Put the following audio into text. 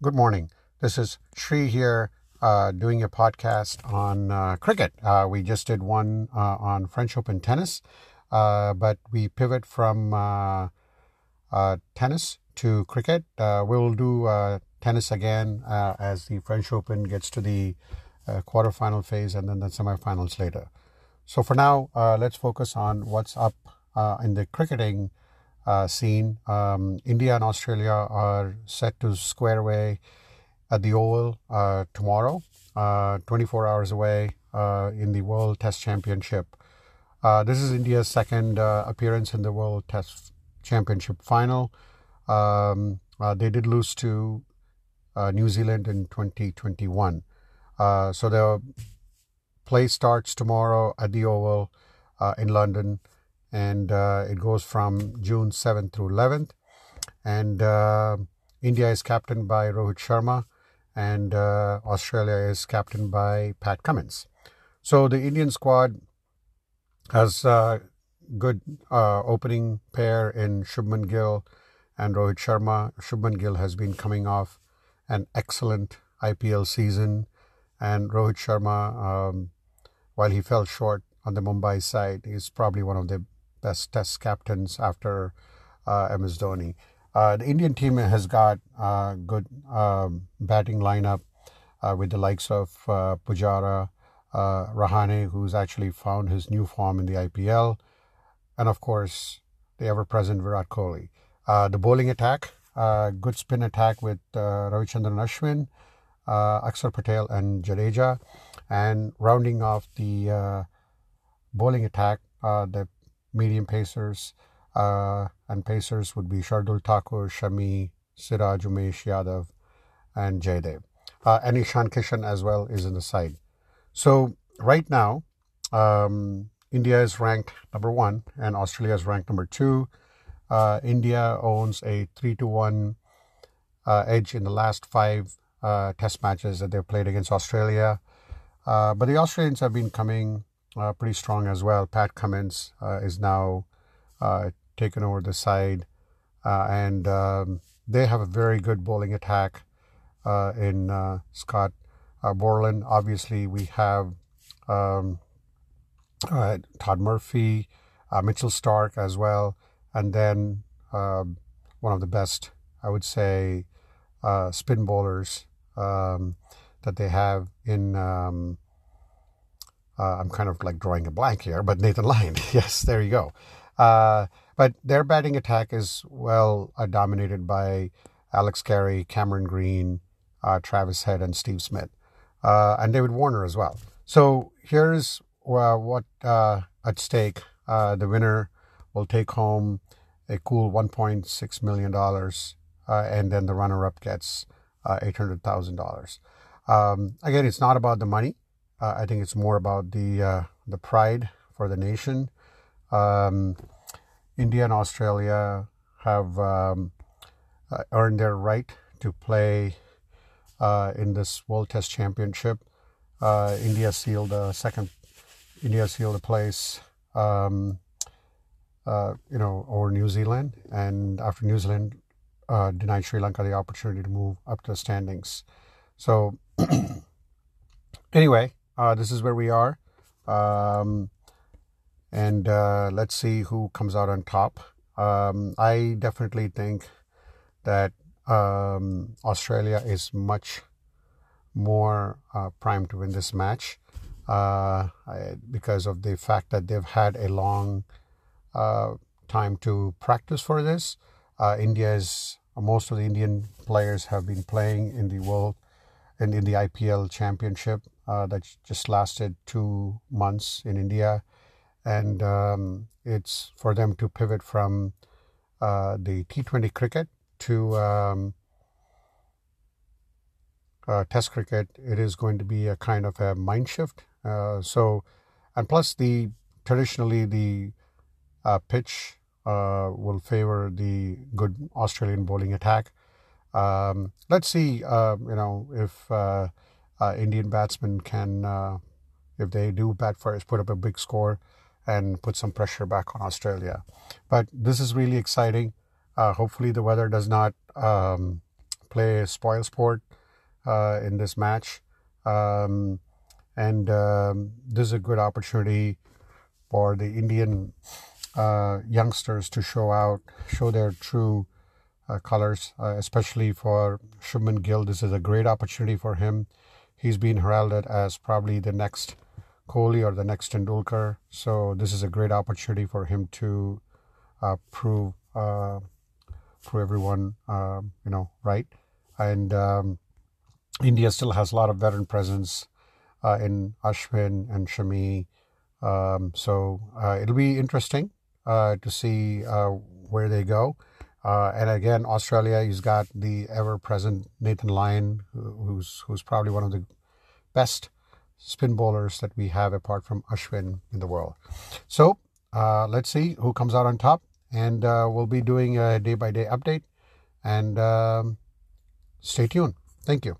Good morning. This is Sri here uh, doing a podcast on uh, cricket. Uh, we just did one uh, on French Open tennis, uh, but we pivot from uh, tennis to cricket. we'll do tennis again as the French Open gets to the quarterfinal phase and then the semifinals later. So for now, let's focus on what's up in the cricketing uh, scene. Um, India and Australia are set to square away at the Oval uh, tomorrow, uh, 24 hours away uh, in the World Test Championship. Uh, this is India's second uh, appearance in the World Test Championship final. Um, they did lose to New Zealand in 2021. so the play starts tomorrow at the Oval in London and uh, it goes from June 7th through 11th. And uh, India is captained by Rohit Sharma, and uh, Australia is captained by Pat Cummins. So the Indian squad has a good uh, opening pair in Shubman Gill and Rohit Sharma. Shubman Gill has been coming off an excellent IPL season, and Rohit Sharma, um, while he fell short on the Mumbai side, is probably one of the best test captains after uh, MS Dhoni. Uh, the Indian team has got a uh, good um, batting lineup uh, with the likes of uh, Pujara, uh, Rahane, who's actually found his new form in the IPL, and of course the ever-present Virat Kohli. the bowling attack, good spin attack with uh, Ravichandran Ashwin, uh, Akshar Patel, and Jadeja, and rounding off the bowling attack, the medium pacers uh, and pacers would be Shardul Thakur, Shami, Siraj, Umesh Yadav, and Jaydev. Uh, and Ishan Kishan as well is in the side. So right now, um, India is ranked number one and Australia is ranked number two. Uh, India owns a three to one uh, edge in the last five uh, test matches that they've played against Australia. Uh, but the Australians have been coming uh, pretty strong as well. Pat Cummins uh, is now uh, taken over the side, uh, and um, they have a very good bowling attack uh, in Scott Boland. Obviously, we have um, Todd Murphy, Mitchell Starc as well, and then um, one of the best, I would say, spin bowlers um, that they have in. Um, uh, I'm kind of like drawing a blank here, but Nathan Lyon. yes, there you go. Uh, but their batting attack is well uh, dominated by Alex Carey, Cameron Green, uh, Travis Head, and Steve Smith, uh, and David Warner as well. So here's uh, what at stake. the winner will take home a cool 1.6 million dollars, and then the runner-up gets eight hundred thousand dollars. Um, again, it's not about the money. Uh, I think it's more about the uh, the pride for the nation. Um, India and Australia have um, uh, earned their right to play uh, in this World Test Championship. Uh, India sealed a second. India sealed a place. Um, uh, you know, over New Zealand, and after New Zealand denied Sri Lanka the opportunity to move up to the standings. So, anyway, uh, this is where we are. Um, and uh, let's see who comes out on top. Um, I definitely think that um, Australia is much more uh, primed to win this match uh, because of the fact that they've had a long uh, time to practice for this. Uh, India most of the Indian players have been playing in the world in, in the IPL championship uh, that just lasted two months in India. And um, it's for them to pivot from uh, the T20 cricket to um, uh, Test cricket. It is going to be a kind of a mind shift. Uh, so, and plus the traditionally the uh, pitch uh, will favor the good Australian bowling attack. Um, let's see, uh, you know, if uh, uh, Indian batsmen can, uh, if they do bat first, put up a big score and put some pressure back on Australia. But this is really exciting. Uh, hopefully, the weather does not um, play spoil sport in this match. Um, and um, this is a good opportunity for the Indian uh, youngsters to show out, show their true uh, colors, uh, especially for Shubman Gill. This is a great opportunity for him. He's been heralded as probably the next Kohli or the next Tendulkar. So this is a great opportunity for him to uh, prove uh, prove everyone um, you know right. And um, India still has a lot of veteran presence uh, in Ashwin and Shami. Um, so uh, it'll be interesting to see where they go. And again, Australia, he's got the ever-present Nathan Lyon, who's who's probably one of the best spin bowlers that we have apart from Ashwin in the world. So uh, let's see who comes out on top, and uh, we'll be doing a day by day update. And um, stay tuned. Thank you.